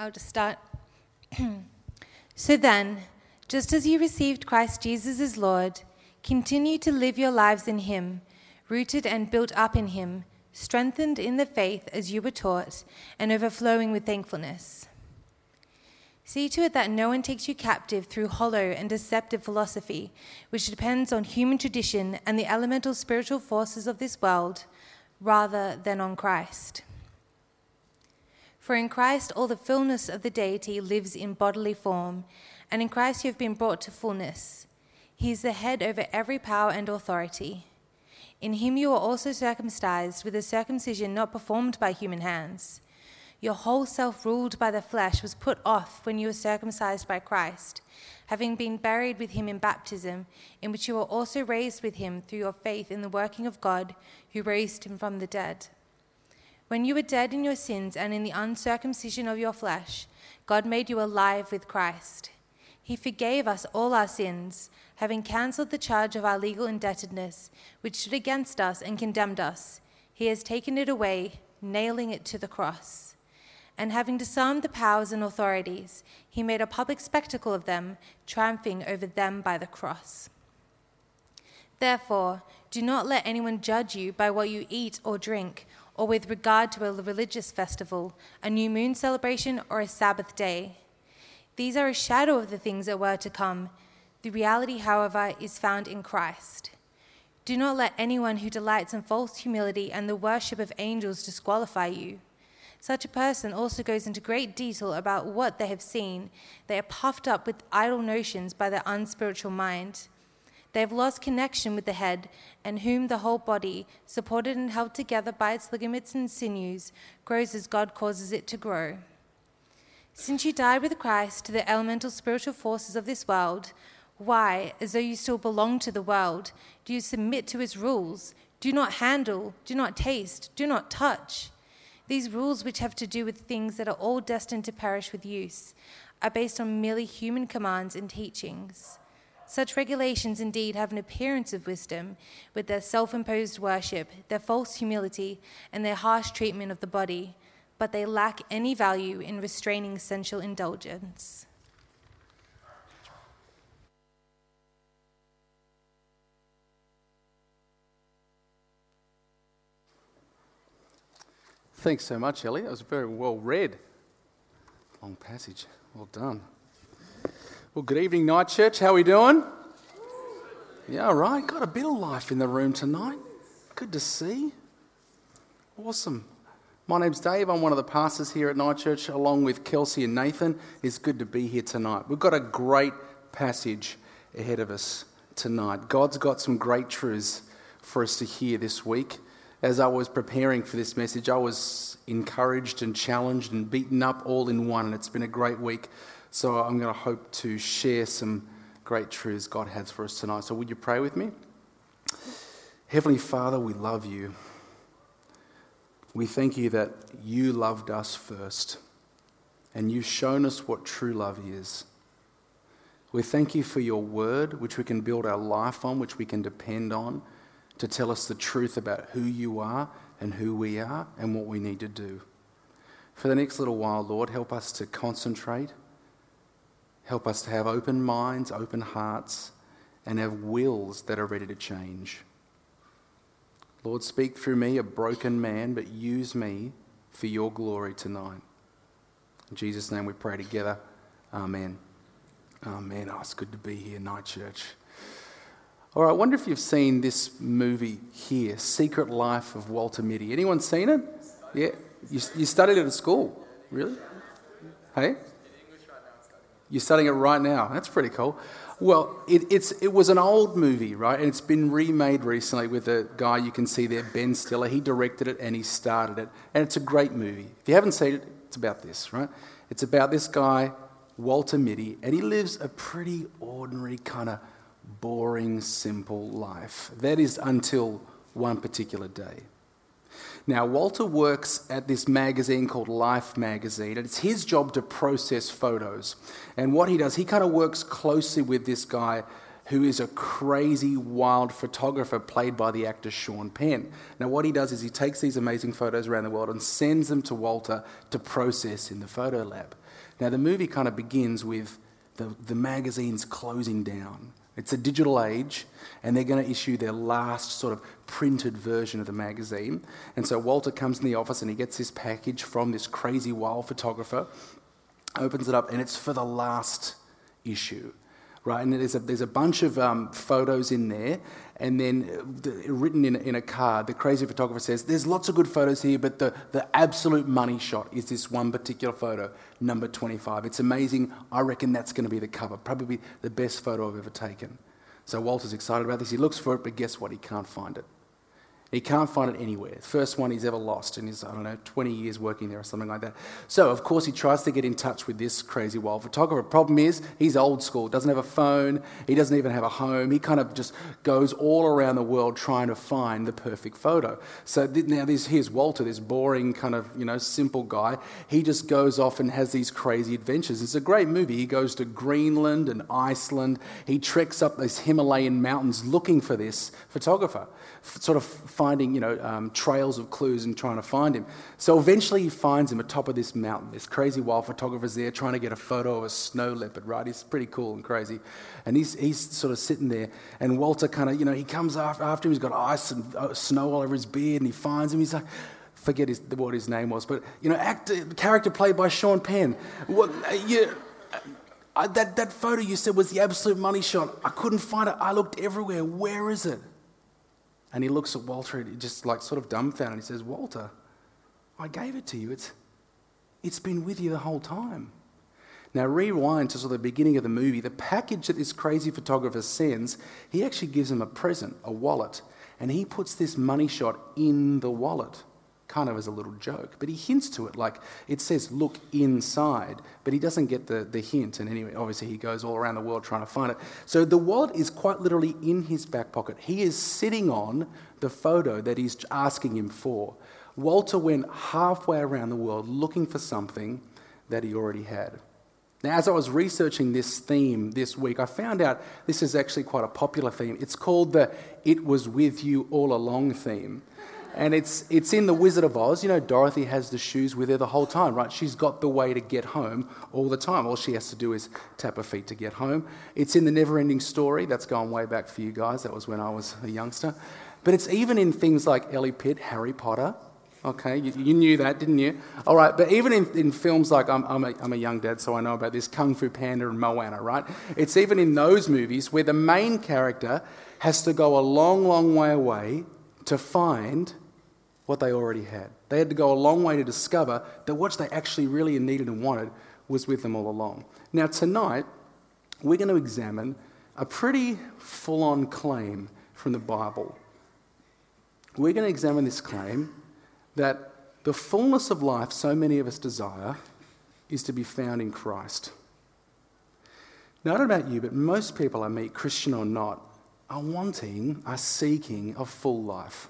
I'll just start. so then, just as you received Christ Jesus as Lord, continue to live your lives in Him, rooted and built up in Him, strengthened in the faith as you were taught, and overflowing with thankfulness. See to it that no one takes you captive through hollow and deceptive philosophy, which depends on human tradition and the elemental spiritual forces of this world, rather than on Christ. For in Christ all the fullness of the deity lives in bodily form, and in Christ you have been brought to fullness. He is the head over every power and authority. In him you are also circumcised with a circumcision not performed by human hands. Your whole self, ruled by the flesh, was put off when you were circumcised by Christ, having been buried with him in baptism, in which you were also raised with him through your faith in the working of God, who raised him from the dead. When you were dead in your sins and in the uncircumcision of your flesh, God made you alive with Christ. He forgave us all our sins, having cancelled the charge of our legal indebtedness, which stood against us and condemned us. He has taken it away, nailing it to the cross. And having disarmed the powers and authorities, he made a public spectacle of them, triumphing over them by the cross. Therefore, do not let anyone judge you by what you eat or drink or with regard to a religious festival, a new moon celebration, or a Sabbath day. These are a shadow of the things that were to come. The reality, however, is found in Christ. Do not let anyone who delights in false humility and the worship of angels disqualify you. Such a person also goes into great detail about what they have seen. They are puffed up with idle notions by their unspiritual mind. They have lost connection with the head, and whom the whole body, supported and held together by its ligaments and sinews, grows as God causes it to grow. Since you died with Christ to the elemental spiritual forces of this world, why, as though you still belong to the world, do you submit to its rules? Do not handle, do not taste, do not touch. These rules, which have to do with things that are all destined to perish with use, are based on merely human commands and teachings. Such regulations indeed have an appearance of wisdom, with their self imposed worship, their false humility, and their harsh treatment of the body, but they lack any value in restraining sensual indulgence. Thanks so much, Ellie. That was very well read. Long passage. Well done. Well, good evening, Night Church. How are we doing? Yeah, all right. Got a bit of life in the room tonight. Good to see. Awesome. My name's Dave. I'm one of the pastors here at Night Church, along with Kelsey and Nathan. It's good to be here tonight. We've got a great passage ahead of us tonight. God's got some great truths for us to hear this week. As I was preparing for this message, I was encouraged and challenged and beaten up all in one, and it's been a great week. So I'm going to hope to share some great truths God has for us tonight. So would you pray with me? Heavenly Father, we love you. We thank you that you loved us first and you've shown us what true love is. We thank you for your word, which we can build our life on, which we can depend on to tell us the truth about who you are and who we are and what we need to do. For the next little while, Lord, help us to concentrate Help us to have open minds, open hearts, and have wills that are ready to change. Lord, speak through me, a broken man, but use me for your glory tonight. In Jesus' name we pray together. Amen. Amen. Oh, it's good to be here, Night Church. All right, I wonder if you've seen this movie here, Secret Life of Walter Mitty. Anyone seen it? Yeah? You, you studied it at school? Really? Hey? You're studying it right now. That's pretty cool. Well, it, it's, it was an old movie, right? And it's been remade recently with a guy you can see there, Ben Stiller. He directed it and he started it. And it's a great movie. If you haven't seen it, it's about this, right? It's about this guy, Walter Mitty, and he lives a pretty ordinary, kind of boring, simple life. That is until one particular day. Now, Walter works at this magazine called Life magazine, and it's his job to process photos. And what he does, he kind of works closely with this guy who is a crazy, wild photographer played by the actor Sean Penn. Now, what he does is he takes these amazing photos around the world and sends them to Walter to process in the photo lab. Now, the movie kind of begins with the, the magazine's closing down. It's a digital age, and they're going to issue their last sort of printed version of the magazine. And so Walter comes in the office and he gets this package from this crazy wild photographer, opens it up, and it's for the last issue right? And there's a, there's a bunch of um, photos in there, and then uh, written in, in a card, the crazy photographer says, There's lots of good photos here, but the, the absolute money shot is this one particular photo, number 25. It's amazing. I reckon that's going to be the cover, probably the best photo I've ever taken. So Walter's excited about this. He looks for it, but guess what? He can't find it. He can't find it anywhere. First one he's ever lost in his, I don't know, 20 years working there or something like that. So, of course, he tries to get in touch with this crazy wild photographer. Problem is, he's old school, doesn't have a phone, he doesn't even have a home. He kind of just goes all around the world trying to find the perfect photo. So now this, here's Walter, this boring, kind of, you know, simple guy. He just goes off and has these crazy adventures. It's a great movie. He goes to Greenland and Iceland. He treks up these Himalayan mountains looking for this photographer sort of finding, you know, um, trails of clues and trying to find him. So eventually he finds him atop of this mountain. This crazy wild photographer's there trying to get a photo of a snow leopard, right? He's pretty cool and crazy. And he's, he's sort of sitting there. And Walter kind of, you know, he comes after, after him. He's got ice and uh, snow all over his beard. And he finds him. He's like, forget his, what his name was, but, you know, actor, character played by Sean Penn. What, uh, you, uh, that, that photo you said was the absolute money shot. I couldn't find it. I looked everywhere. Where is it? And he looks at Walter, just like sort of dumbfounded. He says, Walter, I gave it to you. It's, it's been with you the whole time. Now, rewind to sort of the beginning of the movie. The package that this crazy photographer sends, he actually gives him a present, a wallet, and he puts this money shot in the wallet kind of as a little joke. But he hints to it, like it says, look inside, but he doesn't get the, the hint. And anyway, obviously, he goes all around the world trying to find it. So the wallet is quite literally in his back pocket. He is sitting on the photo that he's asking him for. Walter went halfway around the world looking for something that he already had. Now, as I was researching this theme this week, I found out this is actually quite a popular theme. It's called the It Was With You All Along theme. And it's, it's in The Wizard of Oz. You know, Dorothy has the shoes with her the whole time, right? She's got the way to get home all the time. All she has to do is tap her feet to get home. It's in The Never Ending Story. That's gone way back for you guys. That was when I was a youngster. But it's even in things like Ellie Pitt, Harry Potter. Okay, you, you knew that, didn't you? All right, but even in, in films like, I'm, I'm, a, I'm a young dad, so I know about this Kung Fu Panda and Moana, right? It's even in those movies where the main character has to go a long, long way away to find what they already had. They had to go a long way to discover that what they actually really needed and wanted was with them all along. Now, tonight, we're going to examine a pretty full on claim from the Bible. We're going to examine this claim that the fullness of life so many of us desire is to be found in Christ. Now, I don't know about you, but most people I meet, Christian or not, are wanting, are seeking a full life.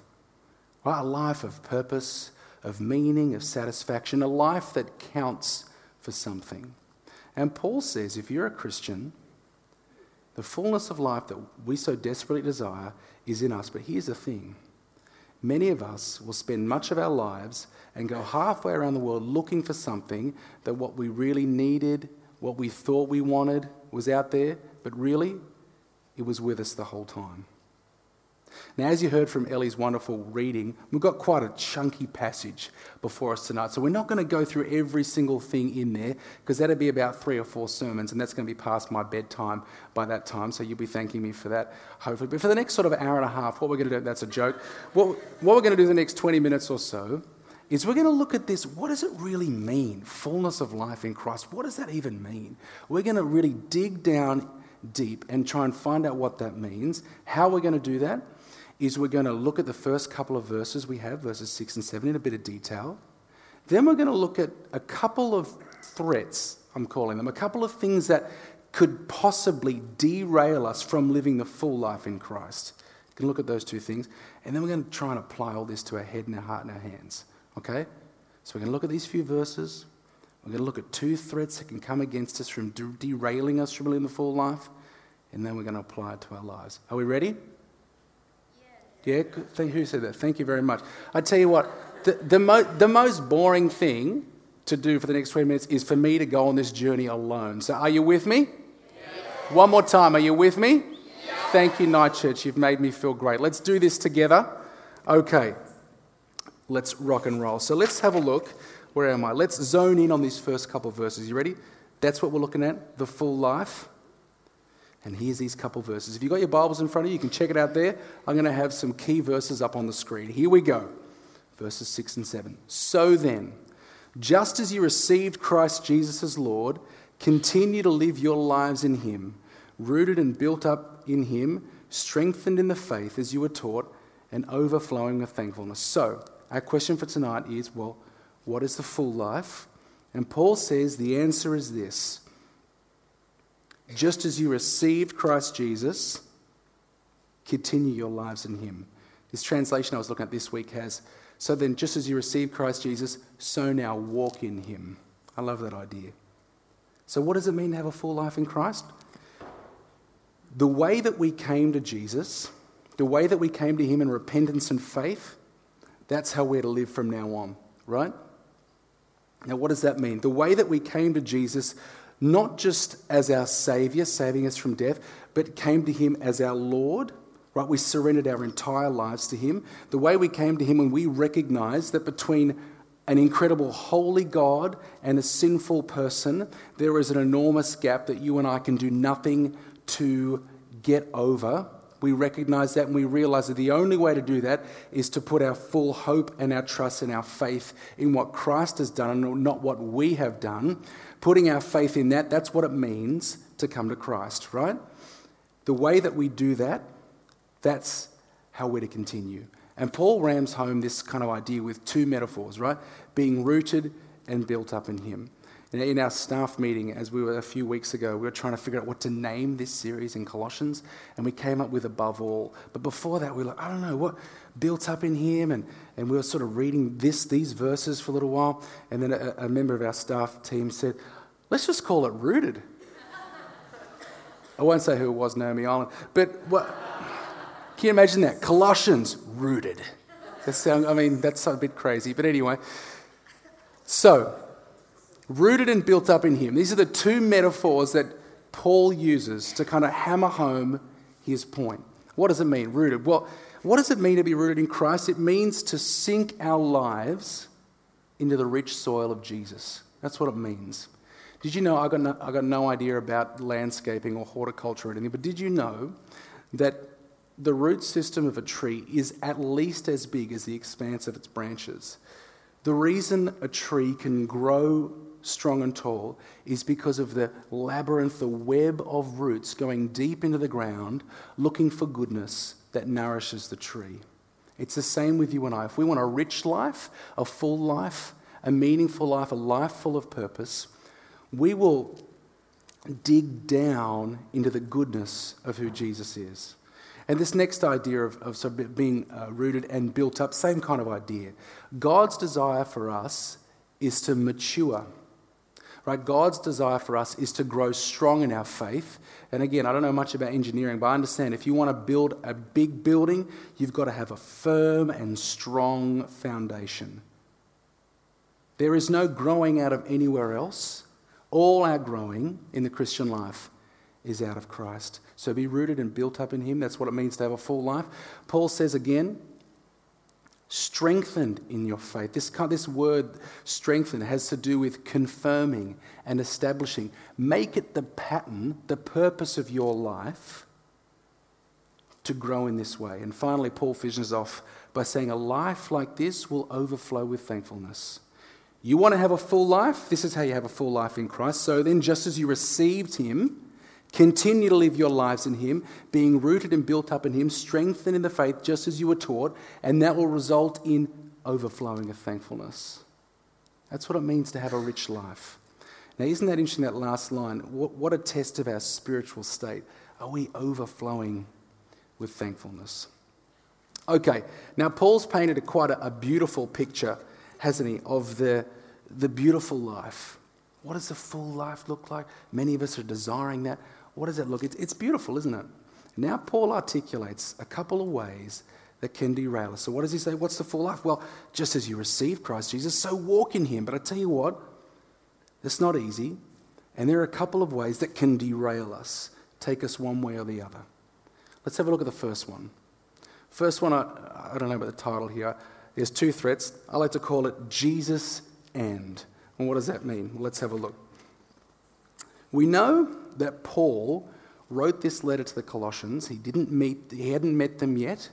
Right? A life of purpose, of meaning, of satisfaction, a life that counts for something. And Paul says if you're a Christian, the fullness of life that we so desperately desire is in us. But here's the thing many of us will spend much of our lives and go halfway around the world looking for something that what we really needed, what we thought we wanted, was out there, but really, it was with us the whole time. Now, as you heard from Ellie's wonderful reading, we've got quite a chunky passage before us tonight. So we're not going to go through every single thing in there because that'd be about three or four sermons, and that's going to be past my bedtime by that time. So you'll be thanking me for that, hopefully. But for the next sort of hour and a half, what we're going to do, that's a joke. What, what we're going to do the next 20 minutes or so is we're going to look at this. What does it really mean? Fullness of life in Christ. What does that even mean? We're going to really dig down deep and try and find out what that means. How we're going to do that is we're going to look at the first couple of verses we have, verses 6 and 7, in a bit of detail. Then we're going to look at a couple of threats, I'm calling them, a couple of things that could possibly derail us from living the full life in Christ. We can look at those two things. And then we're going to try and apply all this to our head and our heart and our hands. Okay? So we're going to look at these few verses. We're going to look at two threats that can come against us from derailing us from living the full life. and then we're going to apply it to our lives. Are we ready? Yeah, Thank, who said that? Thank you very much. I tell you what, the, the, mo- the most boring thing to do for the next 20 minutes is for me to go on this journey alone. So, are you with me? Yes. One more time. Are you with me? Yes. Thank you, Night Church. You've made me feel great. Let's do this together. Okay, let's rock and roll. So, let's have a look. Where am I? Let's zone in on these first couple of verses. You ready? That's what we're looking at the full life. And here's these couple verses. If you've got your Bibles in front of you, you can check it out there. I'm going to have some key verses up on the screen. Here we go. Verses 6 and 7. So then, just as you received Christ Jesus as Lord, continue to live your lives in Him, rooted and built up in Him, strengthened in the faith as you were taught, and overflowing with thankfulness. So, our question for tonight is well, what is the full life? And Paul says the answer is this just as you received Christ Jesus, continue your lives in Him. This translation I was looking at this week has, so then just as you received Christ Jesus, so now walk in Him. I love that idea. So, what does it mean to have a full life in Christ? The way that we came to Jesus, the way that we came to Him in repentance and faith, that's how we're to live from now on, right? Now, what does that mean? The way that we came to Jesus not just as our Savior, saving us from death, but came to Him as our Lord. Right? We surrendered our entire lives to Him. The way we came to Him when we recognized that between an incredible holy God and a sinful person, there is an enormous gap that you and I can do nothing to get over. We recognize that and we realize that the only way to do that is to put our full hope and our trust and our faith in what Christ has done and not what we have done putting our faith in that, that's what it means to come to Christ, right? The way that we do that, that's how we're to continue. And Paul rams home this kind of idea with two metaphors, right? Being rooted and built up in Him. In our staff meeting, as we were a few weeks ago, we were trying to figure out what to name this series in Colossians, and we came up with above all. But before that, we were like, I don't know, what built up in Him? And, and we were sort of reading this, these verses for a little while, and then a, a member of our staff team said, let's just call it rooted. I won't say who it was, Naomi Island, but what, can you imagine that? Colossians, rooted. Sound, I mean, that's a bit crazy, but anyway. So, rooted and built up in Him. These are the two metaphors that Paul uses to kind of hammer home his point. What does it mean, rooted? Well, what does it mean to be rooted in Christ? It means to sink our lives into the rich soil of Jesus. That's what it means. Did you know, I got no, I got no idea about landscaping or horticulture or anything, but did you know that the root system of a tree is at least as big as the expanse of its branches? The reason a tree can grow strong and tall is because of the labyrinth, the web of roots going deep into the ground looking for goodness that nourishes the tree. It's the same with you and I. If we want a rich life, a full life, a meaningful life, a life full of purpose, we will dig down into the goodness of who Jesus is. And this next idea of, of sort of being uh, rooted and built up, same kind of idea. God's desire for us is to mature. Right? God's desire for us is to grow strong in our faith. And again, I don't know much about engineering, but I understand if you want to build a big building, you've got to have a firm and strong foundation. There is no growing out of anywhere else. All our growing in the Christian life is out of Christ. So be rooted and built up in Him. That's what it means to have a full life. Paul says again, strengthened in your faith. This, this word strengthened has to do with confirming and establishing. Make it the pattern, the purpose of your life to grow in this way. And finally, Paul finishes off by saying, A life like this will overflow with thankfulness. You want to have a full life? This is how you have a full life in Christ. So then, just as you received Him, continue to live your lives in Him, being rooted and built up in Him, strengthened in the faith just as you were taught, and that will result in overflowing of thankfulness. That's what it means to have a rich life. Now, isn't that interesting, that last line? What, what a test of our spiritual state. Are we overflowing with thankfulness? Okay, now Paul's painted a, quite a, a beautiful picture hasn't he, of the, the beautiful life. What does a full life look like? Many of us are desiring that. What does that look? It's, it's beautiful, isn't it? Now, Paul articulates a couple of ways that can derail us. So, what does he say? What's the full life? Well, just as you receive Christ Jesus, so walk in him. But I tell you what, it's not easy. And there are a couple of ways that can derail us, take us one way or the other. Let's have a look at the first one. First one, I, I don't know about the title here. There's two threats. I like to call it Jesus and. And what does that mean? Let's have a look. We know that Paul wrote this letter to the Colossians. He didn't meet, he hadn't met them yet.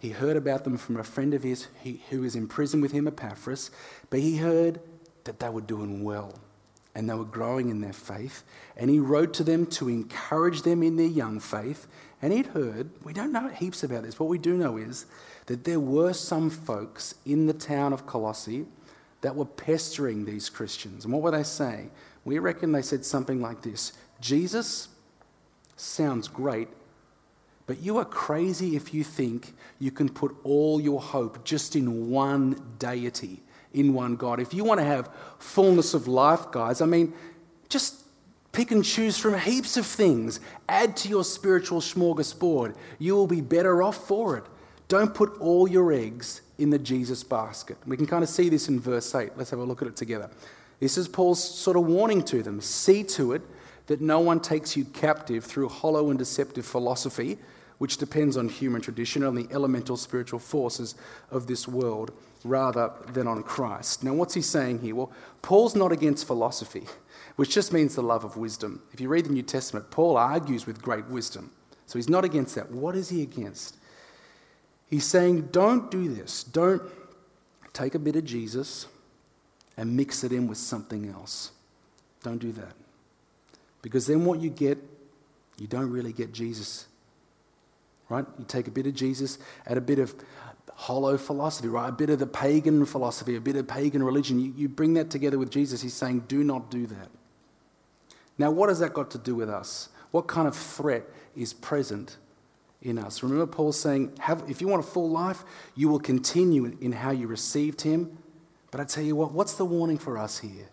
He heard about them from a friend of his who was in prison with him, Epaphras, but he heard that they were doing well and they were growing in their faith. And he wrote to them to encourage them in their young faith. And he'd heard, we don't know heaps about this, what we do know is that there were some folks in the town of Colossae that were pestering these Christians. And what were they saying? We reckon they said something like this Jesus sounds great, but you are crazy if you think you can put all your hope just in one deity, in one God. If you want to have fullness of life, guys, I mean, just pick and choose from heaps of things. Add to your spiritual smorgasbord. You will be better off for it. Don't put all your eggs in the Jesus basket. We can kind of see this in verse 8. Let's have a look at it together. This is Paul's sort of warning to them. See to it that no one takes you captive through hollow and deceptive philosophy, which depends on human tradition, on the elemental spiritual forces of this world, rather than on Christ. Now, what's he saying here? Well, Paul's not against philosophy, which just means the love of wisdom. If you read the New Testament, Paul argues with great wisdom. So he's not against that. What is he against? He's saying, don't do this. Don't take a bit of Jesus and mix it in with something else. Don't do that. Because then what you get, you don't really get Jesus. Right? You take a bit of Jesus, add a bit of hollow philosophy, right? A bit of the pagan philosophy, a bit of pagan religion. You, you bring that together with Jesus. He's saying, do not do that. Now, what has that got to do with us? What kind of threat is present in us? Remember, Paul saying, if you want a full life, you will continue in how you received him. But I tell you what, what's the warning for us here?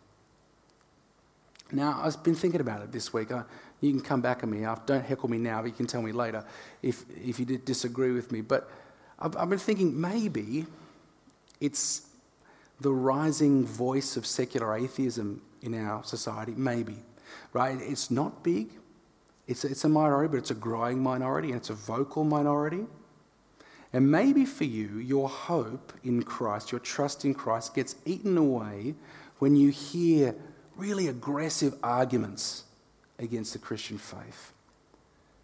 Now, I've been thinking about it this week. I, you can come back at me. Don't heckle me now, but you can tell me later if, if you disagree with me. But I've, I've been thinking maybe it's the rising voice of secular atheism in our society. Maybe, right? It's not big, it's, it's a minority, but it's a growing minority and it's a vocal minority. And maybe for you, your hope in Christ, your trust in Christ gets eaten away when you hear really aggressive arguments against the Christian faith.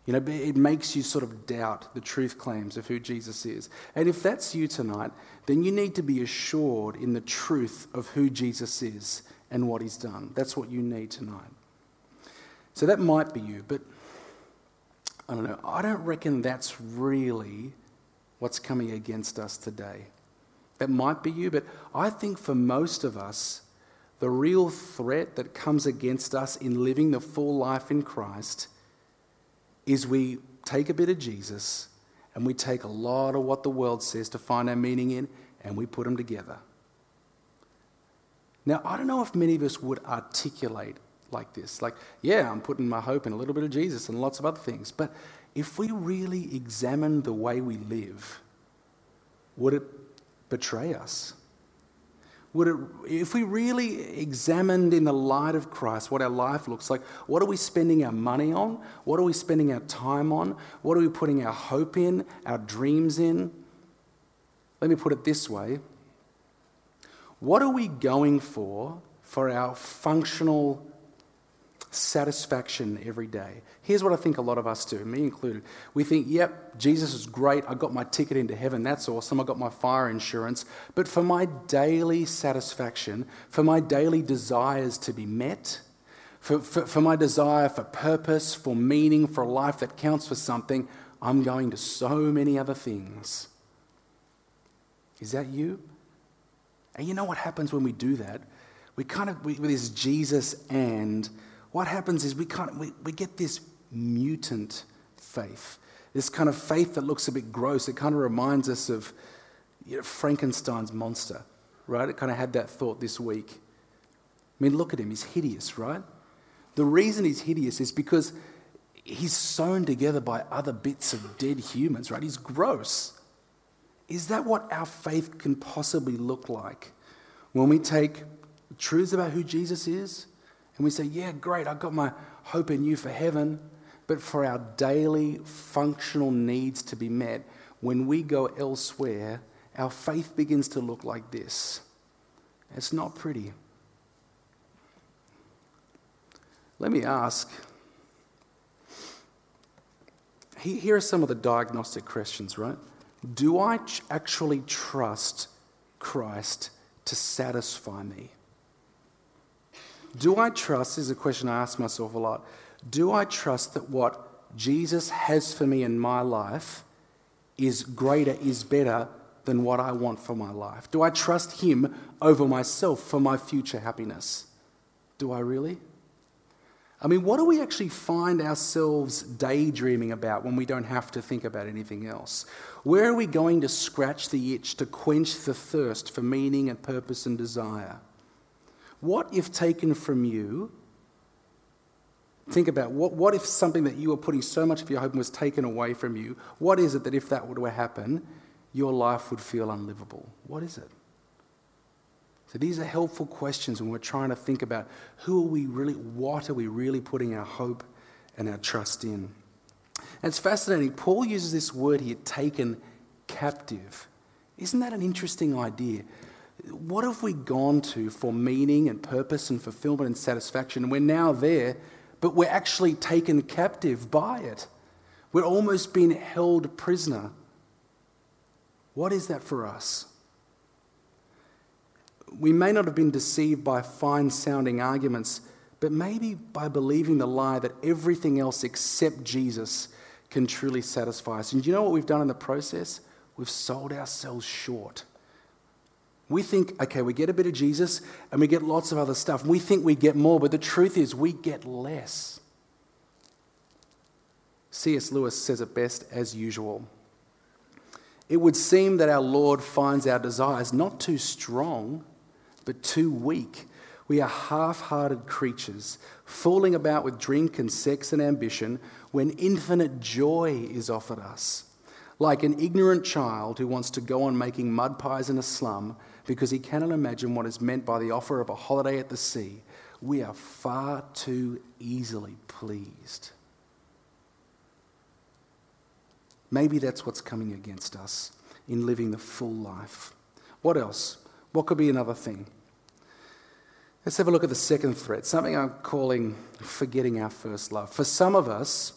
You know, it makes you sort of doubt the truth claims of who Jesus is. And if that's you tonight, then you need to be assured in the truth of who Jesus is and what he's done. That's what you need tonight. So that might be you, but I don't know. I don't reckon that's really what's coming against us today. That might be you, but I think for most of us, the real threat that comes against us in living the full life in Christ is we take a bit of Jesus and we take a lot of what the world says to find our meaning in and we put them together. Now, I don't know if many of us would articulate like this. Like, yeah, I'm putting my hope in a little bit of Jesus and lots of other things. But if we really examine the way we live, would it betray us? Would it, if we really examined in the light of Christ what our life looks like, what are we spending our money on? What are we spending our time on? What are we putting our hope in, our dreams in? Let me put it this way What are we going for for our functional satisfaction every day. Here's what I think a lot of us do, me included. We think, yep, Jesus is great. I got my ticket into heaven. That's awesome. I got my fire insurance. But for my daily satisfaction, for my daily desires to be met, for, for, for my desire for purpose, for meaning, for a life that counts for something, I'm going to so many other things. Is that you? And you know what happens when we do that? We kind of, we, with this Jesus and what happens is we, kind of, we, we get this mutant faith, this kind of faith that looks a bit gross. It kind of reminds us of you know, Frankenstein's monster, right? It kind of had that thought this week. I mean, look at him, he's hideous, right? The reason he's hideous is because he's sewn together by other bits of dead humans, right? He's gross. Is that what our faith can possibly look like when we take truths about who Jesus is and we say, Yeah, great, I've got my hope in you for heaven, but for our daily functional needs to be met, when we go elsewhere, our faith begins to look like this. It's not pretty. Let me ask here are some of the diagnostic questions, right? Do I actually trust Christ to satisfy me? Do I trust, this is a question I ask myself a lot, do I trust that what Jesus has for me in my life is greater, is better than what I want for my life? Do I trust Him over myself for my future happiness? Do I really? I mean, what do we actually find ourselves daydreaming about when we don't have to think about anything else? Where are we going to scratch the itch to quench the thirst for meaning and purpose and desire? What if taken from you? Think about what, what if something that you were putting so much of your hope in was taken away from you? What is it that if that were to happen, your life would feel unlivable? What is it? So these are helpful questions when we're trying to think about who are we really, what are we really putting our hope and our trust in. And it's fascinating. Paul uses this word here, taken captive. Isn't that an interesting idea? What have we gone to for meaning and purpose and fulfillment and satisfaction? We're now there, but we're actually taken captive by it. We're almost being held prisoner. What is that for us? we may not have been deceived by fine sounding arguments, but maybe by believing the lie that everything else except Jesus can truly satisfy us. And you know what we've done in the process? We've sold ourselves short. We think, okay, we get a bit of Jesus and we get lots of other stuff. We think we get more, but the truth is we get less. C.S. Lewis says it best as usual. It would seem that our Lord finds our desires not too strong, but too weak. We are half hearted creatures, fooling about with drink and sex and ambition when infinite joy is offered us. Like an ignorant child who wants to go on making mud pies in a slum because he cannot imagine what is meant by the offer of a holiday at the sea, we are far too easily pleased. Maybe that's what's coming against us in living the full life. What else? What could be another thing? Let's have a look at the second threat, something I'm calling forgetting our first love. For some of us,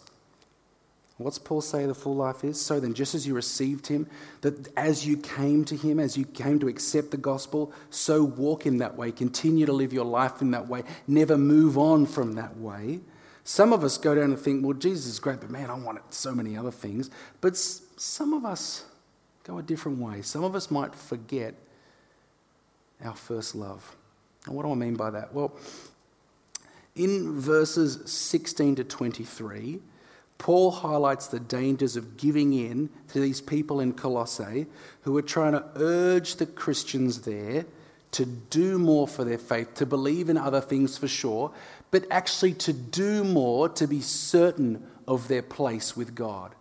what's Paul say the full life is? So then, just as you received him, that as you came to him, as you came to accept the gospel, so walk in that way, continue to live your life in that way, never move on from that way. Some of us go down and think, well, Jesus is great, but man, I want so many other things. But some of us go a different way. Some of us might forget our first love. And what do I mean by that? Well, in verses 16 to 23, Paul highlights the dangers of giving in to these people in Colossae who are trying to urge the Christians there to do more for their faith, to believe in other things for sure, but actually to do more to be certain of their place with God.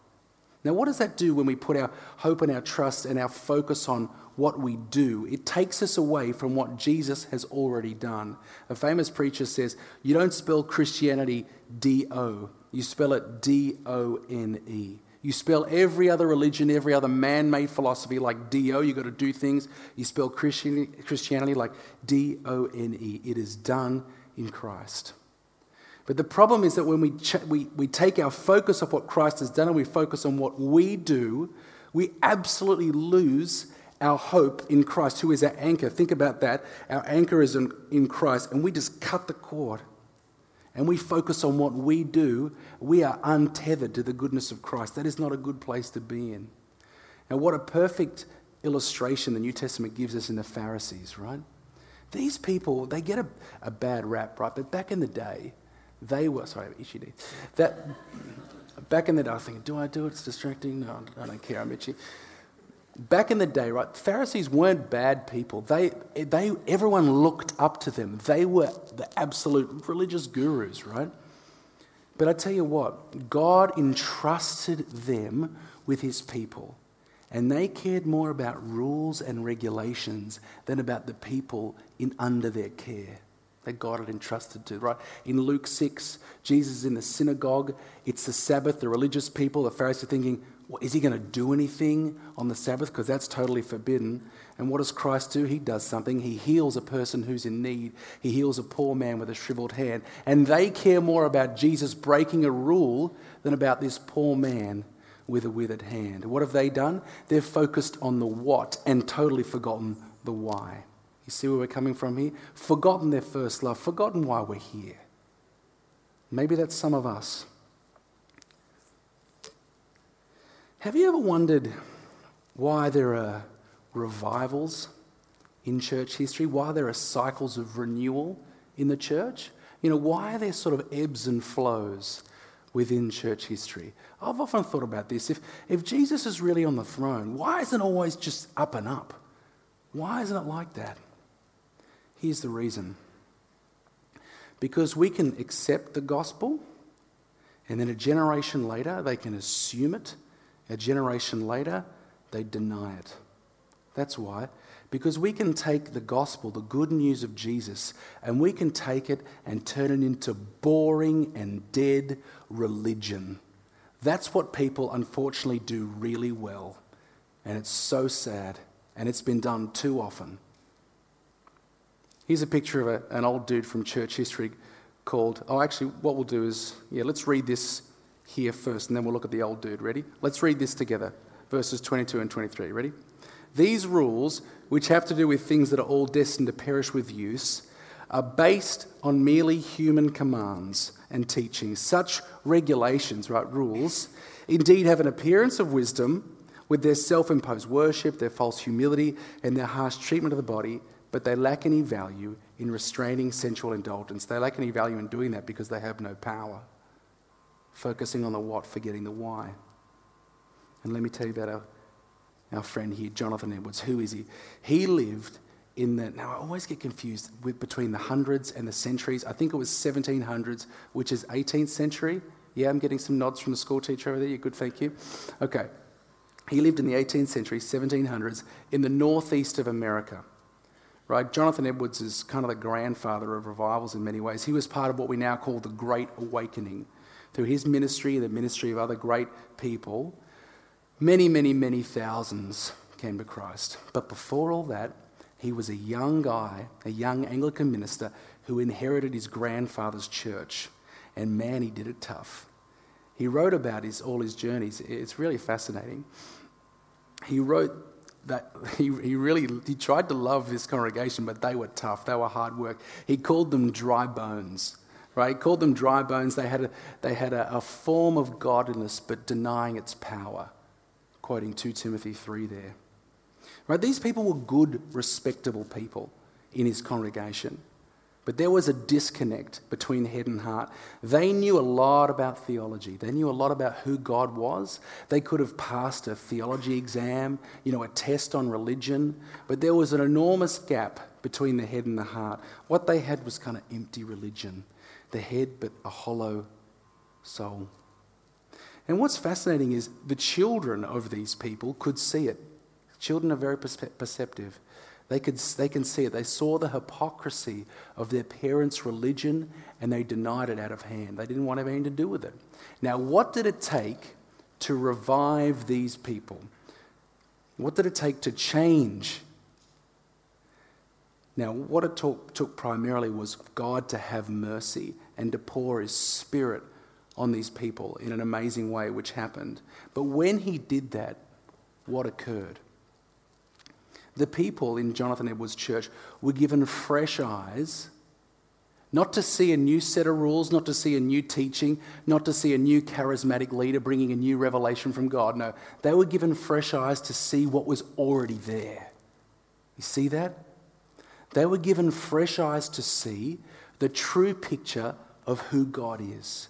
Now, what does that do when we put our hope and our trust and our focus on what we do, it takes us away from what Jesus has already done. A famous preacher says, You don't spell Christianity D O, you spell it D O N E. You spell every other religion, every other man made philosophy like D O, you've got to do things. You spell Christianity like D O N E. It is done in Christ. But the problem is that when we, ch- we, we take our focus off what Christ has done and we focus on what we do, we absolutely lose our hope in Christ, who is our anchor. Think about that. Our anchor is in, in Christ, and we just cut the cord and we focus on what we do, we are untethered to the goodness of Christ. That is not a good place to be in. Now, what a perfect illustration the New Testament gives us in the Pharisees, right? These people, they get a, a bad rap, right? But back in the day, they were, sorry, itchy That, back in the day, I was thinking, do I do it? It's distracting. No, I don't care. I'm itchy back in the day, right, Pharisees weren't bad people. They, they, everyone looked up to them. They were the absolute religious gurus, right? But I tell you what, God entrusted them with his people. And they cared more about rules and regulations than about the people in under their care that God had entrusted to, right? In Luke 6, Jesus is in the synagogue. It's the Sabbath. The religious people, the Pharisees are thinking, well, is he going to do anything on the Sabbath? Because that's totally forbidden. And what does Christ do? He does something. He heals a person who's in need. He heals a poor man with a shriveled hand. And they care more about Jesus breaking a rule than about this poor man with a withered hand. What have they done? They've focused on the what and totally forgotten the why. You see where we're coming from here? Forgotten their first love, forgotten why we're here. Maybe that's some of us. Have you ever wondered why there are revivals in church history? Why there are cycles of renewal in the church? You know, why are there sort of ebbs and flows within church history? I've often thought about this. If, if Jesus is really on the throne, why isn't it always just up and up? Why isn't it like that? Here's the reason because we can accept the gospel, and then a generation later, they can assume it. A generation later, they deny it. That's why. Because we can take the gospel, the good news of Jesus, and we can take it and turn it into boring and dead religion. That's what people unfortunately do really well. And it's so sad, and it's been done too often. Here's a picture of a, an old dude from church history called, oh, actually, what we'll do is, yeah, let's read this here first, and then we'll look at the old dude. Ready? Let's read this together, verses 22 and 23. Ready? These rules, which have to do with things that are all destined to perish with use, are based on merely human commands and teachings. Such regulations, right, rules, indeed have an appearance of wisdom with their self imposed worship, their false humility, and their harsh treatment of the body but they lack any value in restraining sensual indulgence. They lack any value in doing that because they have no power. Focusing on the what, forgetting the why. And let me tell you about our, our friend here, Jonathan Edwards. Who is he? He lived in the, now I always get confused with, between the hundreds and the centuries. I think it was 1700s, which is 18th century. Yeah, I'm getting some nods from the school teacher over there. You're good, thank you. Okay. He lived in the 18th century, 1700s, in the northeast of America right? Jonathan Edwards is kind of the grandfather of revivals in many ways. He was part of what we now call the Great Awakening. Through his ministry the ministry of other great people, many, many, many thousands came to Christ. But before all that, he was a young guy, a young Anglican minister who inherited his grandfather's church. And man, he did it tough. He wrote about his, all his journeys. It's really fascinating. He wrote that he, he really he tried to love his congregation, but they were tough. They were hard work. He called them dry bones. Right? He called them dry bones. They had a, they had a, a form of godliness, but denying its power. Quoting 2 Timothy 3 there. Right? These people were good, respectable people in his congregation. But there was a disconnect between head and heart. They knew a lot about theology. They knew a lot about who God was. They could have passed a theology exam, you know, a test on religion, but there was an enormous gap between the head and the heart. What they had was kind of empty religion. The head, but a hollow soul. And what's fascinating is the children of these people could see it. Children are very perceptive. They, could, they can see it. They saw the hypocrisy of their parents' religion and they denied it out of hand. They didn't want anything to do with it. Now, what did it take to revive these people? What did it take to change? Now, what it took, took primarily was God to have mercy and to pour his spirit on these people in an amazing way, which happened. But when he did that, what occurred? The people in Jonathan Edwards' church were given fresh eyes, not to see a new set of rules, not to see a new teaching, not to see a new charismatic leader bringing a new revelation from God. No, they were given fresh eyes to see what was already there. You see that? They were given fresh eyes to see the true picture of who God is.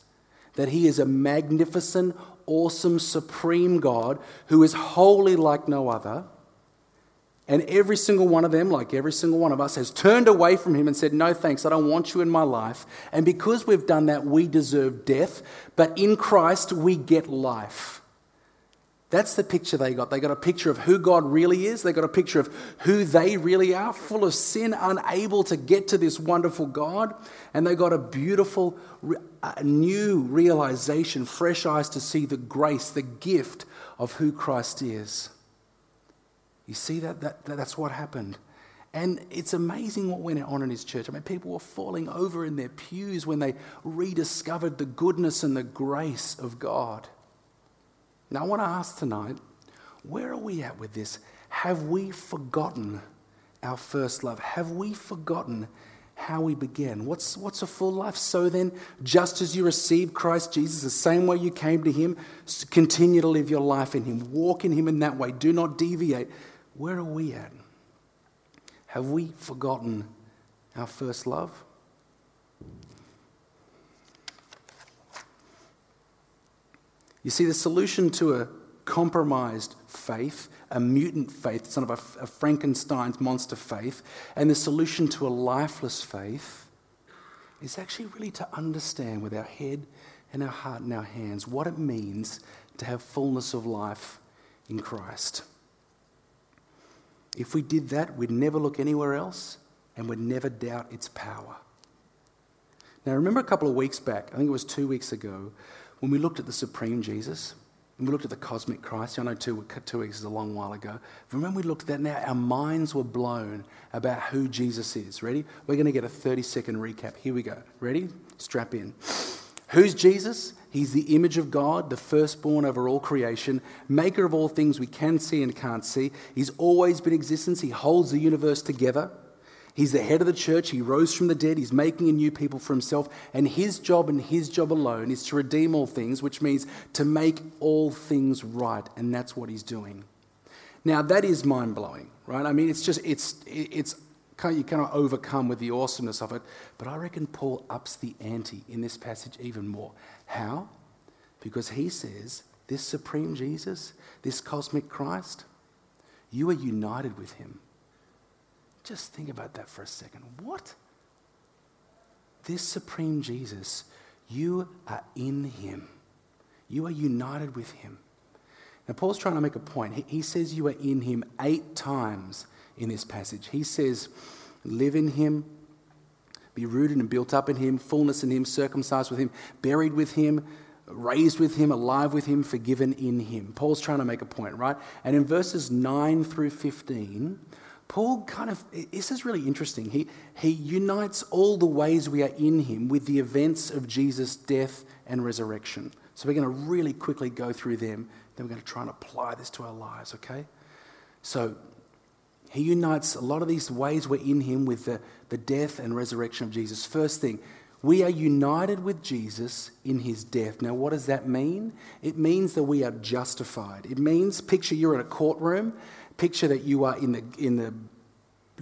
That He is a magnificent, awesome, supreme God who is holy like no other And every single one of them, like every single one of us, has turned away from him and said, No thanks, I don't want you in my life. And because we've done that, we deserve death. But in Christ, we get life. That's the picture they got. They got a picture of who God really is. They got a picture of who they really are, full of sin, unable to get to this wonderful God. And they got a beautiful, new realization, fresh eyes to see the grace, the gift of who Christ is. You see that, that, that that's what happened. And it's amazing what went on in his church. I mean, people were falling over in their pews when they rediscovered the goodness and the grace of God. Now, I want to ask tonight where are we at with this? Have we forgotten our first love? Have we forgotten how we began? What's, what's a full life? So then, just as you received Christ Jesus, the same way you came to Him, continue to live your life in Him. Walk in Him in that way. Do not deviate. Where are we at? Have we forgotten our first love? You see, the solution to a compromised faith, a mutant faith, sort of a, a, Frankenstein's monster faith, and the solution to a lifeless faith is actually really to understand with our head and our heart and our hands what it means to have fullness of life in Christ. If we did that, we'd never look anywhere else and we'd never doubt its power. Now, remember a couple of weeks back, I think it was two weeks ago, when we looked at the supreme Jesus, and we looked at the cosmic Christ. I know two, two weeks is a long while ago. Remember, we looked at that now, our minds were blown about who Jesus is. Ready? We're going to get a 30 second recap. Here we go. Ready? Strap in. Who's Jesus? He's the image of God, the firstborn over all creation, maker of all things we can see and can't see. He's always been existence. He holds the universe together. He's the head of the church. He rose from the dead. He's making a new people for himself. And his job and his job alone is to redeem all things, which means to make all things right. And that's what he's doing. Now, that is mind blowing, right? I mean, it's just, it's, it's, you cannot overcome with the awesomeness of it. But I reckon Paul ups the ante in this passage even more. How? Because he says, this supreme Jesus, this cosmic Christ, you are united with him. Just think about that for a second. What? This supreme Jesus, you are in him. You are united with him. Now, Paul's trying to make a point. He, he says you are in him eight times in this passage. He says, live in him, be rooted and built up in him, fullness in him, circumcised with him, buried with him, raised with him, alive with him, forgiven in him. Paul's trying to make a point, right? And in verses 9 through 15, Paul kind of, this is really interesting. He, he unites all the ways we are in him with the events of Jesus' death and resurrection. So we're going to really quickly go through them. Then we're going to try and apply this to our lives, okay? So he unites a lot of these ways we're in him with the, the death and resurrection of Jesus. First thing, we are united with Jesus in his death. Now, what does that mean? It means that we are justified. It means, picture you're in a courtroom, picture that you are in the, in the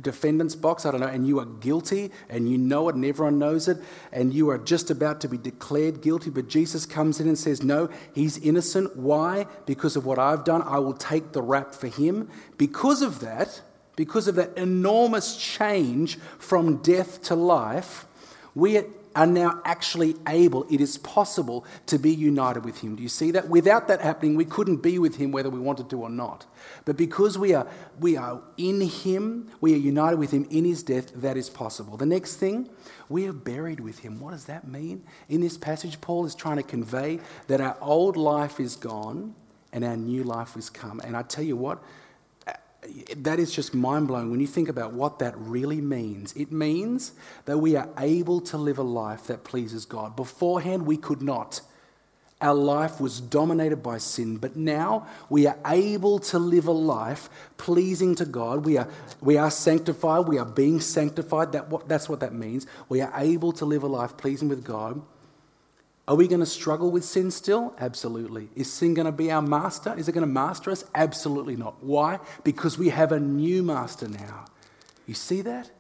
defendant's box, I don't know, and you are guilty and you know it and everyone knows it, and you are just about to be declared guilty, but Jesus comes in and says, No, he's innocent. Why? Because of what I've done. I will take the rap for him. Because of that, because of that enormous change from death to life, we are now actually able, it is possible to be united with Him. Do you see that? Without that happening, we couldn't be with Him whether we wanted to or not. But because we are, we are in Him, we are united with Him in His death, that is possible. The next thing, we are buried with Him. What does that mean? In this passage, Paul is trying to convey that our old life is gone and our new life has come. And I tell you what, that is just mind blowing when you think about what that really means. It means that we are able to live a life that pleases God. Beforehand, we could not. Our life was dominated by sin, but now we are able to live a life pleasing to God. We are, we are sanctified, we are being sanctified. That, what, that's what that means. We are able to live a life pleasing with God are we going to struggle with sin still? Absolutely. Is sin going to be our master? Is it going to master us? Absolutely not. Why? Because we have a new master now. You see that?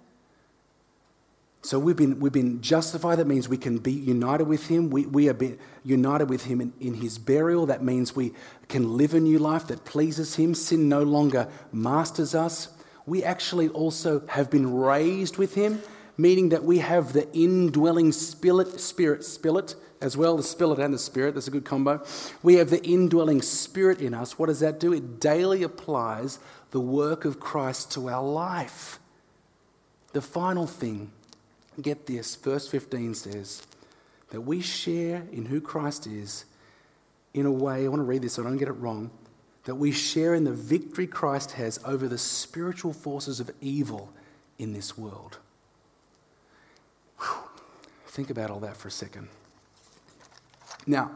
So we've been, we've been justified. That means we can be united with Him. We, we are united with Him in, in His burial. That means we can live a new life that pleases Him. Sin no longer masters us. we actually also have been raised with him, meaning that we have the indwelling spirit, spirit, spirit, as well, the spirit and the spirit. That's a good combo. We have the indwelling spirit in us. What does that do? It daily applies the work of Christ to our life. The final thing, get this, verse 15 says that we share in who Christ is in a way, I want to read this so I don't get it wrong, that we share in the victory Christ has over the spiritual forces of evil in this world. Whew. Think about all that for a second. Now,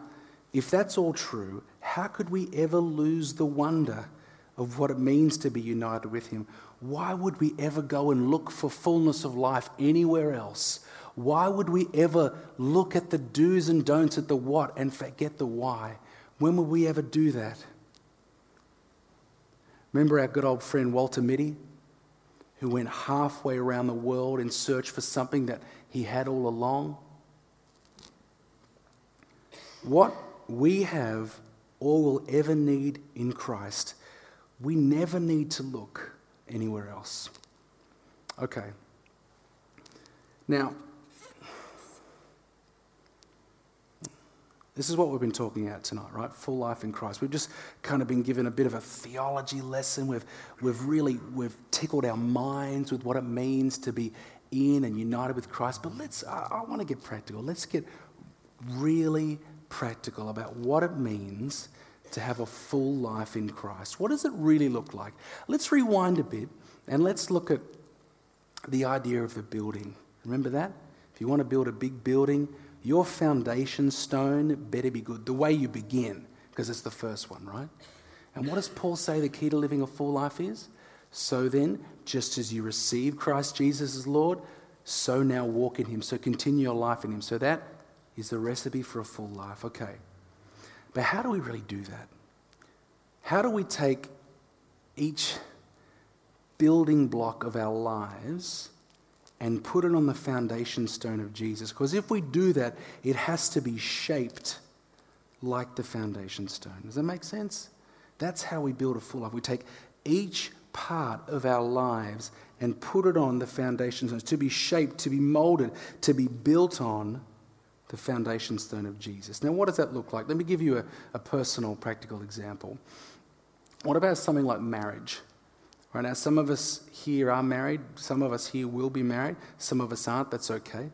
if that's all true, how could we ever lose the wonder of what it means to be united with Him? Why would we ever go and look for fullness of life anywhere else? Why would we ever look at the do's and don'ts at the what and forget the why? When would we ever do that? Remember our good old friend Walter Mitty, who went halfway around the world in search for something that he had all along? What we have or will ever need in Christ, we never need to look anywhere else. Okay. Now, This is what we've been talking about tonight, right? Full life in Christ. We've just kind of been given a bit of a theology lesson. We've, we've really we've tickled our minds with what it means to be in and united with Christ. But let's, I, I want to get practical. Let's get really practical about what it means to have a full life in Christ. What does it really look like? Let's rewind a bit and let's look at the idea of the building. Remember that? If you want to build a big building, your foundation stone better be good. The way you begin, because it's the first one, right? And what does Paul say the key to living a full life is? So then, just as you receive Christ Jesus as Lord, so now walk in Him. So continue your life in Him. So that is the recipe for a full life. Okay. But how do we really do that? How do we take each building block of our lives and put it on the foundation stone of Jesus. Because if we do that, it has to be shaped like the foundation stone. Does that make sense? That's how we build a full life. We take each part of our lives and put it on the foundation stone to be shaped, to be molded, to be built on the foundation stone of Jesus. Now, what does that look like? Let me give you a, a personal, practical example. What about something like marriage? Right now, some of us here are married, some of us here will be married, some of us aren't, that's okay.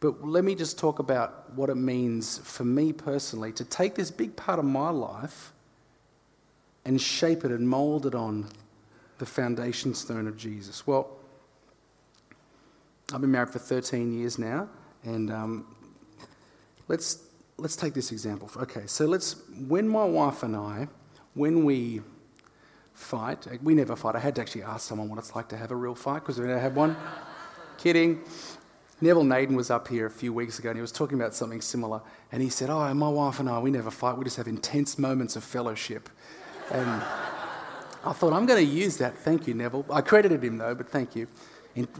But let me just talk about what it means for me personally to take this big part of my life and shape it and mold it on the foundation stone of Jesus. Well, I've been married for 13 years now, and um, let's, let's take this example. Okay, so let's, when my wife and I, when we fight. We never fight. I had to actually ask someone what it's like to have a real fight because we never had one. Kidding. Neville Naden was up here a few weeks ago and he was talking about something similar. And he said, Oh, my wife and I, we never fight. We just have intense moments of fellowship. And I thought, I'm going to use that. Thank you, Neville. I credited him though, but thank you.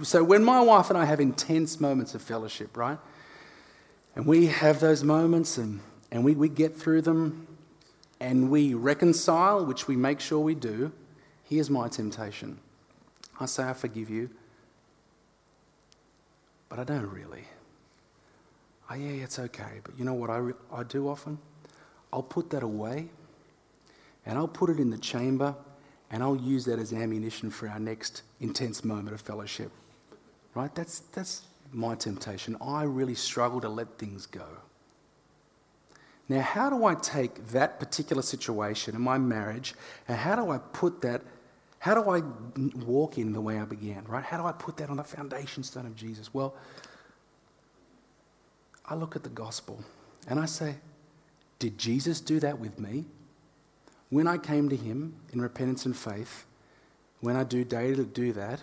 So when my wife and I have intense moments of fellowship, right? And we have those moments and, and we, we get through them and we reconcile, which we make sure we do, here's my temptation. I say, I forgive you, but I don't really. Oh, yeah, it's okay. But you know what I, re- I do often? I'll put that away and I'll put it in the chamber and I'll use that as ammunition for our next intense moment of fellowship. Right? That's, that's my temptation. I really struggle to let things go. Now, how do I take that particular situation in my marriage and how do I put that, how do I walk in the way I began, right? How do I put that on the foundation stone of Jesus? Well, I look at the gospel and I say, did Jesus do that with me? When I came to him in repentance and faith, when I do daily do that,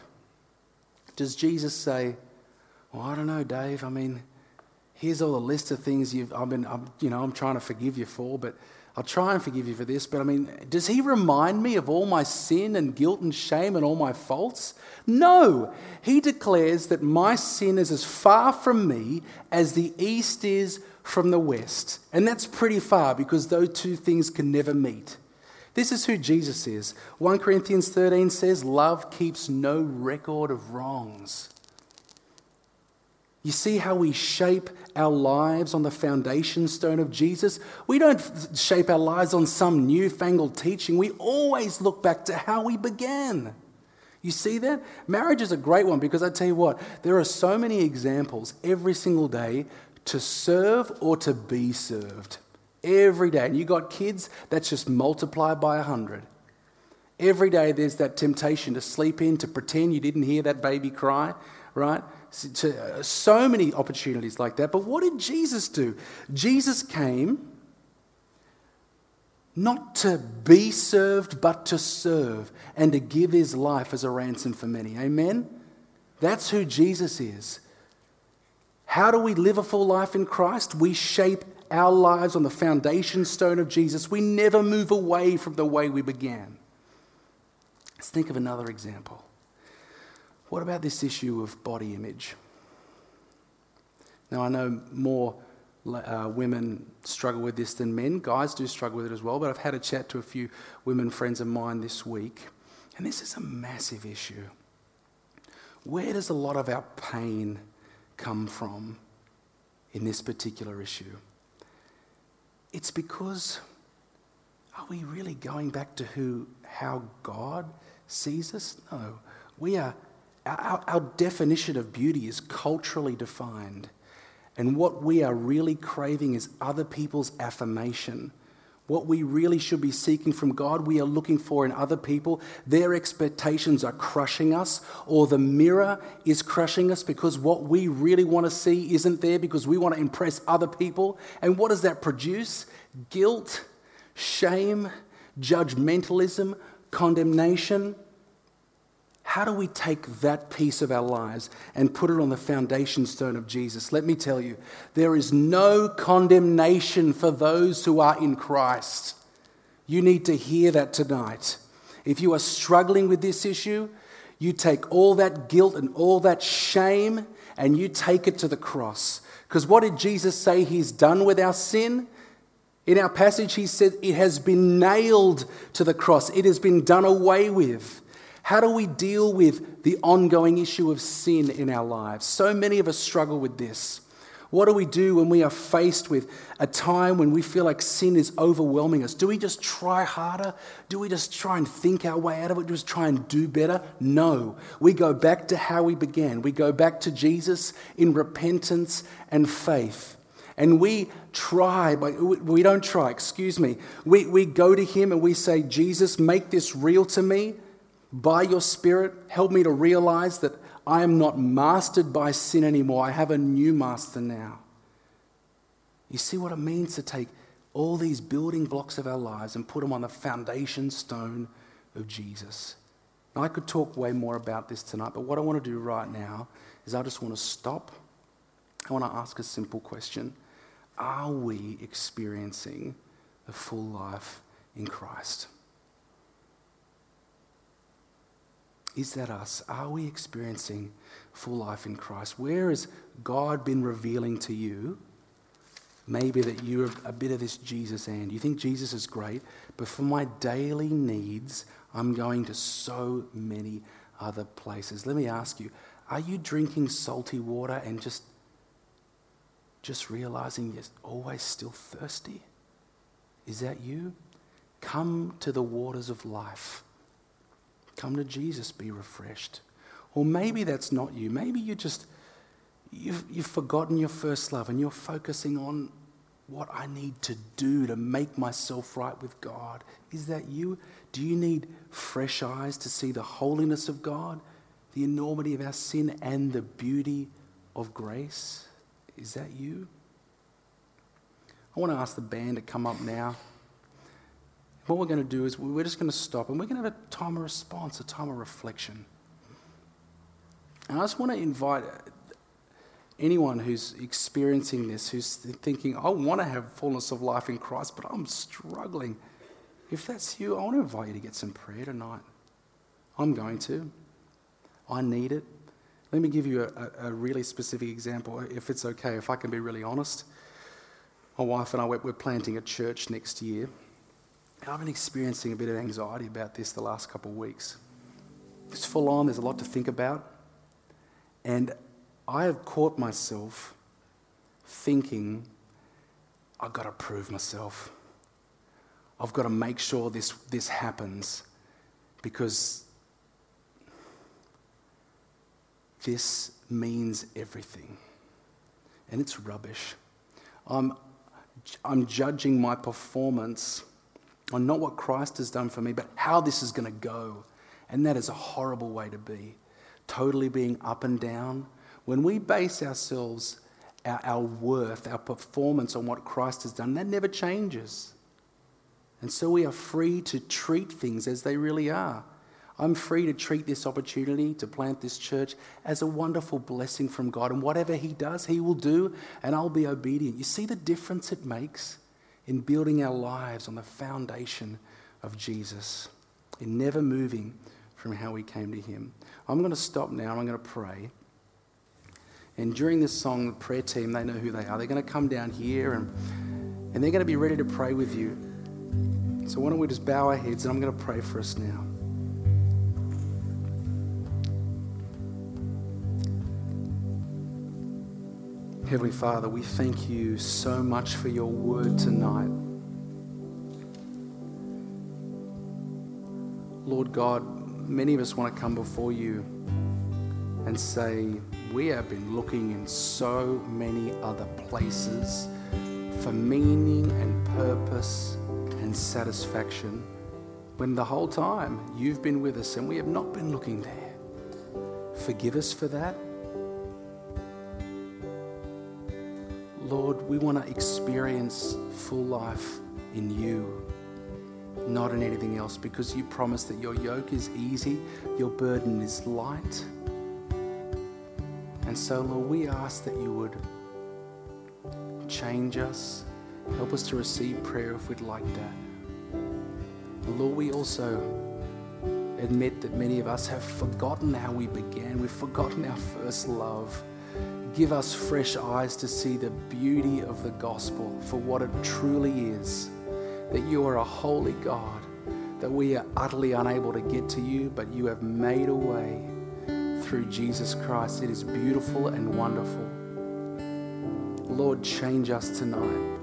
does Jesus say, well, I don't know, Dave, I mean, here's all the list of things you've, I've been, I'm, you know, I'm trying to forgive you for, but I'll try and forgive you for this. But I mean, does he remind me of all my sin and guilt and shame and all my faults? No. He declares that my sin is as far from me as the east is from the west. And that's pretty far because those two things can never meet. This is who Jesus is. 1 Corinthians 13 says, Love keeps no record of wrongs. You see how we shape our lives on the foundation stone of Jesus? We don't shape our lives on some newfangled teaching. We always look back to how we began. You see that? Marriage is a great one because I tell you what, there are so many examples every single day to serve or to be served. Every day. And you got kids, that's just multiplied by a hundred. Every day there's that temptation to sleep in, to pretend you didn't hear that baby cry, right? Uh, so many opportunities like that. But what did Jesus do? Jesus came not to be served, but to serve and to give his life as a ransom for many. Amen? That's who Jesus is. How do we live a full life in Christ? We shape our lives on the foundation stone of Jesus. We never move away from the way we began. Let's think of another example. What about this issue of body image? Now, I know more uh, women struggle with this than men. Guys do struggle with it as well, but I've had a chat to a few women friends of mine this week, and this is a massive issue. Where does a lot of our pain come from in this particular issue? It's because are we really going back to who how God sees us? No. We are our, our definition of beauty is culturally defined. And what we are really craving is other people's affirmation. What we really should be seeking from God, we are looking for in other people. Their expectations are crushing us, or the mirror is crushing us because what we really want to see isn't there because we want to impress other people. And what does that produce? Guilt, shame, judgmentalism, condemnation. How do we take that piece of our lives and put it on the foundation stone of Jesus? Let me tell you, there is no condemnation for those who are in Christ. You need to hear that tonight. If you are struggling with this issue, you take all that guilt and all that shame and you take it to the cross. Because what did Jesus say he's done with our sin? In our passage, he said, It has been nailed to the cross, it has been done away with. How do we deal with the ongoing issue of sin in our lives? So many of us struggle with this. What do we do when we are faced with a time when we feel like sin is overwhelming us? Do we just try harder? Do we just try and think our way out of it? Just try and do better? No. We go back to how we began. We go back to Jesus in repentance and faith. And we try, but we don't try, excuse me. We, we go to Him and we say, Jesus, make this real to me by your Spirit, help me to realize that I am not mastered by sin anymore. I have a new master now. You see what it means to take all these building blocks of our lives and put them on the foundation stone of Jesus. Now, I could talk way more about this tonight, but what I want to do right now is I just want to stop. I want to ask a simple question Are we experiencing the full life in Christ? Is that us? Are we experiencing full life in Christ? Where has God been revealing to you? Maybe that you're a bit of this Jesus and you think Jesus is great, but for my daily needs, I'm going to so many other places. Let me ask you, are you drinking salty water and just just realizing you're always still thirsty? Is that you? Come to the waters of life. Come to Jesus, be refreshed. Or maybe that's not you. Maybe you just, you've, you've forgotten your first love and you're focusing on what I need to do to make myself right with God. Is that you? Do you need fresh eyes to see the holiness of God, the enormity of our sin, and the beauty of grace? Is that you? I want to ask the band to come up now. What we're going to do is we're just going to stop and we're going to have a time of response, a time of reflection. And I just want to invite uh, anyone who's experiencing this, who's thinking, I want to have fullness of life in Christ, but I'm struggling. If that's you, I want to invite you to get some prayer tonight. I'm going to. I need it. Let me give you a, a, really specific example, if it's okay, if I can be really honest. My wife and I, we're planting a church next year. I've been experiencing a bit of anxiety about this the last couple of weeks. It's full on, there's a lot to think about. And I have caught myself thinking, I've got to prove myself. I've got to make sure this, this happens because this means everything. And it's rubbish. I'm, I'm judging my performance on not what Christ has done for me, but how this is going to go. And that is a horrible way to be. Totally being up and down. When we base ourselves, our, our worth, our performance on what Christ has done, that never changes. And so we are free to treat things as they really are. I'm free to treat this opportunity to plant this church as a wonderful blessing from God. And whatever He does, He will do, and I'll be obedient. You see the difference it makes in building our lives on the foundation of Jesus, in never moving from how we came to Him. I'm going to stop now, I'm going to pray. And during this song, the prayer team, they know who they are. They're going to come down here and, and they're going to be ready to pray with you. So, why don't we just bow our heads and I'm going to pray for us now. Heavenly Father, we thank you so much for your word tonight. Lord God, many of us want to come before you and say, We have been looking in so many other places for meaning and purpose and satisfaction when the whole time you've been with us and we have not been looking there. Forgive us for that. Lord, we want to experience full life in you, not in anything else, because you promise that your yoke is easy, your burden is light. And so, Lord, we ask that you would change us, help us to receive prayer if we'd like that. Lord, we also admit that many of us have forgotten how we began, we've forgotten our first love. Give us fresh eyes to see the beauty of the gospel for what it truly is that you are a holy God, that we are utterly unable to get to you, but you have made a way through Jesus Christ. It is beautiful and wonderful. Lord, change us tonight.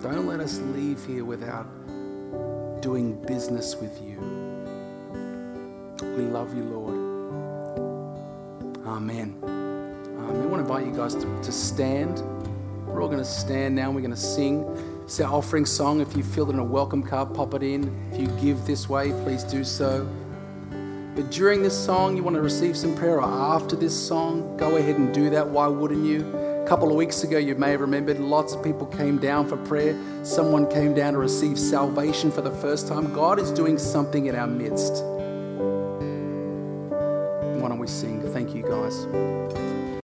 Don't let us leave here without doing business with you. We love you, Lord. Invite you guys to, to stand. We're all going to stand now. We're going to sing. It's our offering song. If you filled in a welcome card, pop it in. If you give this way, please do so. But during this song, you want to receive some prayer, or after this song, go ahead and do that. Why wouldn't you? A couple of weeks ago, you may have remembered lots of people came down for prayer. Someone came down to receive salvation for the first time. God is doing something in our midst.